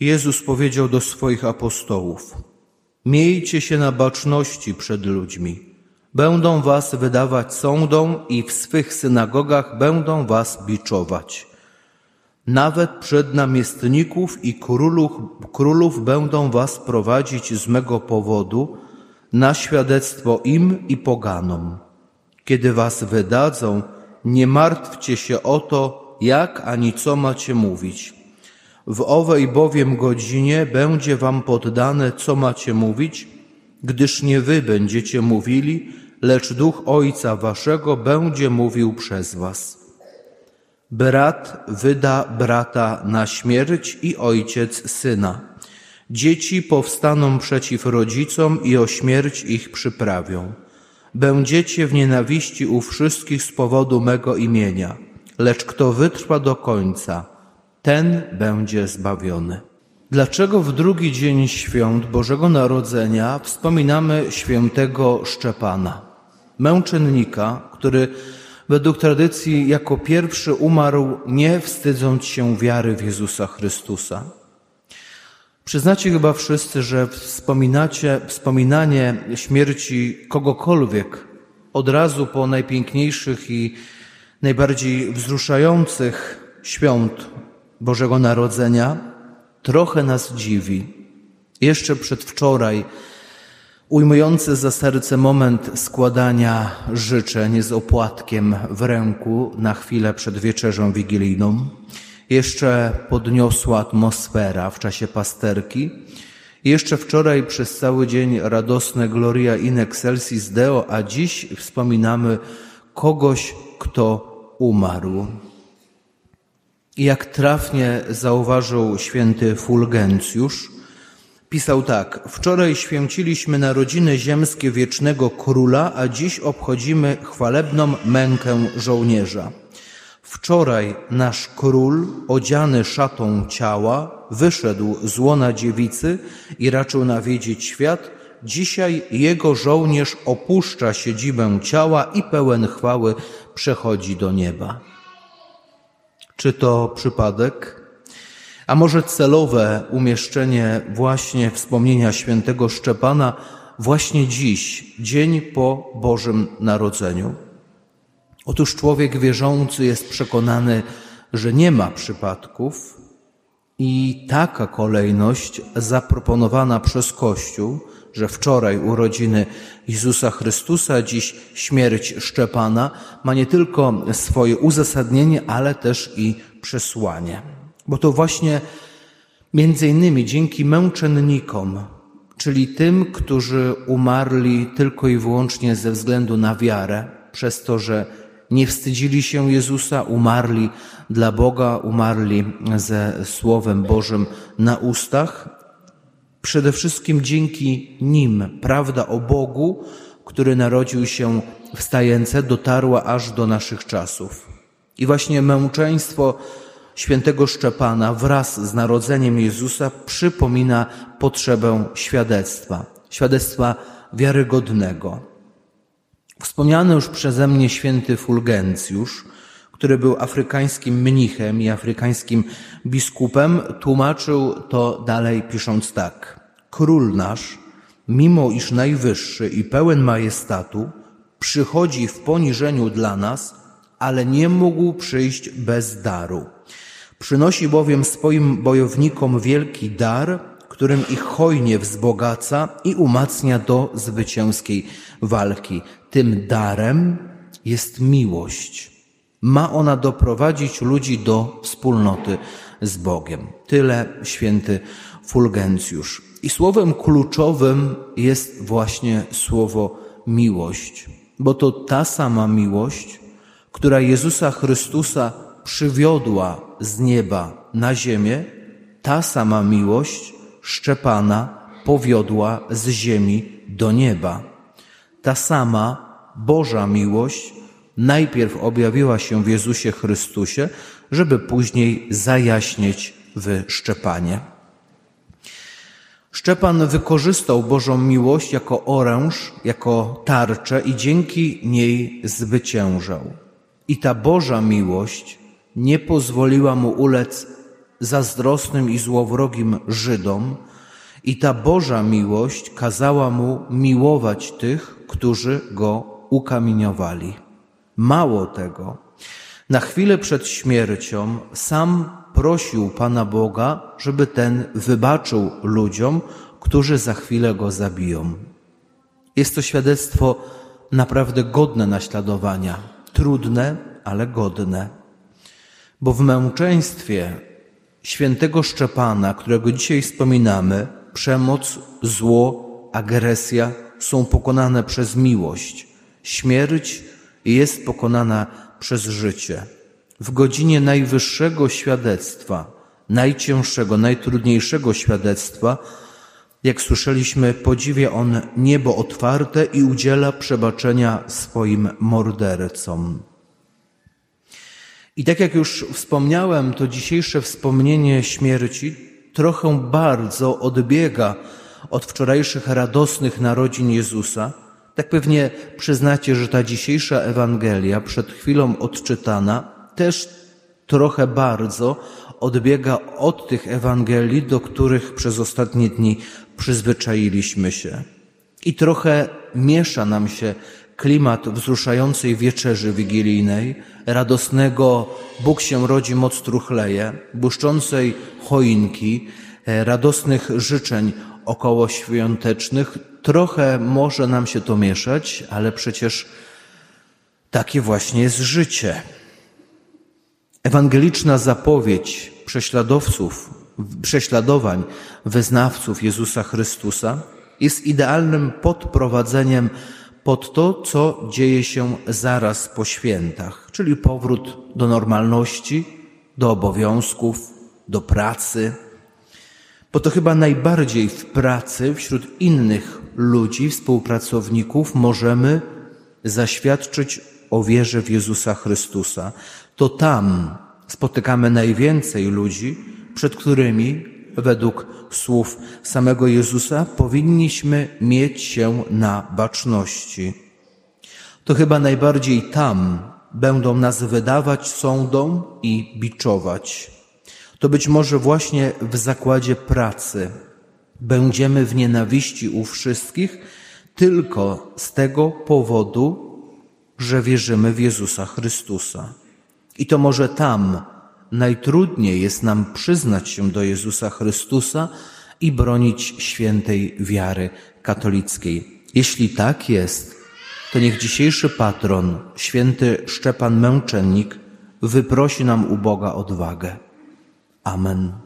Jezus powiedział do swoich apostołów: Miejcie się na baczności przed ludźmi. Będą was wydawać sądom i w swych synagogach będą was biczować. Nawet przed namiestników i królów, królów będą was prowadzić z mego powodu na świadectwo im i poganom. Kiedy was wydadzą, nie martwcie się o to, jak ani co macie mówić. W owej bowiem godzinie będzie wam poddane, co macie mówić, gdyż nie wy będziecie mówili, lecz duch Ojca waszego będzie mówił przez was. Brat wyda brata na śmierć i ojciec syna. Dzieci powstaną przeciw rodzicom i o śmierć ich przyprawią. Będziecie w nienawiści u wszystkich z powodu mego imienia, lecz kto wytrwa do końca, ten będzie zbawiony. Dlaczego w drugi dzień świąt Bożego Narodzenia wspominamy świętego Szczepana, męczennika, który według tradycji jako pierwszy umarł, nie wstydząc się wiary w Jezusa Chrystusa? Przyznacie chyba wszyscy, że wspominacie, wspominanie śmierci kogokolwiek od razu po najpiękniejszych i najbardziej wzruszających świąt Bożego Narodzenia trochę nas dziwi. Jeszcze przedwczoraj ujmujący za serce moment składania życzeń z opłatkiem w ręku na chwilę przed wieczerzą wigilijną jeszcze podniosła atmosfera w czasie pasterki. Jeszcze wczoraj przez cały dzień radosne Gloria in excelsis Deo, a dziś wspominamy kogoś, kto umarł. Jak trafnie zauważył święty Fulgencjusz, pisał tak: Wczoraj święciliśmy narodziny ziemskie wiecznego króla, a dziś obchodzimy chwalebną mękę żołnierza. Wczoraj nasz król, odziany szatą ciała, wyszedł z łona dziewicy i raczył nawiedzić świat. Dzisiaj jego żołnierz opuszcza siedzibę ciała i pełen chwały przechodzi do nieba. Czy to przypadek? A może celowe umieszczenie właśnie wspomnienia świętego Szczepana właśnie dziś, dzień po Bożym Narodzeniu? Otóż człowiek wierzący jest przekonany, że nie ma przypadków i taka kolejność zaproponowana przez Kościół, że wczoraj urodziny Jezusa Chrystusa, dziś śmierć Szczepana, ma nie tylko swoje uzasadnienie, ale też i przesłanie. Bo to właśnie między innymi dzięki męczennikom, czyli tym, którzy umarli tylko i wyłącznie ze względu na wiarę, przez to, że nie wstydzili się Jezusa, umarli dla Boga, umarli ze Słowem Bożym na ustach. Przede wszystkim dzięki nim prawda o Bogu, który narodził się w stajence, dotarła aż do naszych czasów. I właśnie męczeństwo świętego Szczepana wraz z narodzeniem Jezusa przypomina potrzebę świadectwa, świadectwa wiarygodnego. Wspomniany już przeze mnie święty Fulgencjusz, który był afrykańskim mnichem i afrykańskim biskupem, tłumaczył to dalej pisząc tak. Król nasz, mimo iż najwyższy i pełen majestatu, przychodzi w poniżeniu dla nas, ale nie mógł przyjść bez daru. Przynosi bowiem swoim bojownikom wielki dar, którym ich hojnie wzbogaca i umacnia do zwycięskiej walki. Tym darem jest miłość. Ma ona doprowadzić ludzi do wspólnoty z Bogiem. Tyle święty Fulgencjusz. I słowem kluczowym jest właśnie słowo miłość, bo to ta sama miłość, która Jezusa Chrystusa przywiodła z nieba na ziemię, ta sama miłość Szczepana powiodła z ziemi do nieba. Ta sama Boża miłość najpierw objawiła się w Jezusie Chrystusie, żeby później zajaśnieć w Szczepanie. Szczepan wykorzystał Bożą miłość jako oręż, jako tarczę i dzięki niej zwyciężał. I ta Boża miłość nie pozwoliła mu ulec zazdrosnym i złowrogim Żydom, i ta Boża miłość kazała mu miłować tych, którzy go ukamieniowali. Mało tego, na chwilę przed śmiercią sam prosił Pana Boga, żeby ten wybaczył ludziom, którzy za chwilę go zabiją. Jest to świadectwo naprawdę godne naśladowania, trudne, ale godne. Bo w męczeństwie świętego Szczepana, którego dzisiaj wspominamy, przemoc, zło, agresja są pokonane przez miłość. Śmierć jest pokonana przez życie. W godzinie najwyższego świadectwa, najcięższego, najtrudniejszego świadectwa, jak słyszeliśmy, podziwia on niebo otwarte i udziela przebaczenia swoim mordercom. I tak jak już wspomniałem, to dzisiejsze wspomnienie śmierci trochę bardzo odbiega od wczorajszych radosnych narodzin Jezusa. Tak pewnie przyznacie, że ta dzisiejsza Ewangelia, przed chwilą odczytana, też trochę bardzo odbiega od tych Ewangelii, do których przez ostatnie dni przyzwyczailiśmy się. I trochę miesza nam się klimat wzruszającej wieczerzy wigilijnej, radosnego Bóg się rodzi, moc truchleje, błyszczącej choinki, e, radosnych życzeń okołoświątecznych. Trochę może nam się to mieszać, ale przecież takie właśnie jest życie. Ewangeliczna zapowiedź prześladowców, prześladowań wyznawców Jezusa Chrystusa jest idealnym podprowadzeniem pod to, co dzieje się zaraz po świętach, czyli powrót do normalności, do obowiązków, do pracy. Bo to chyba najbardziej w pracy wśród innych ludzi, współpracowników możemy zaświadczyć o wierze w Jezusa Chrystusa. To tam spotykamy najwięcej ludzi, przed którymi według słów samego Jezusa, powinniśmy mieć się na baczności. To chyba najbardziej tam będą nas wydawać sądom i biczować. To być może właśnie w zakładzie pracy będziemy w nienawiści u wszystkich tylko z tego powodu, że wierzymy w Jezusa Chrystusa. I to może tam najtrudniej jest nam przyznać się do Jezusa Chrystusa i bronić świętej wiary katolickiej. Jeśli tak jest, to niech dzisiejszy patron, święty Szczepan Męczennik, wyprosi nam u Boga odwagę. Amen.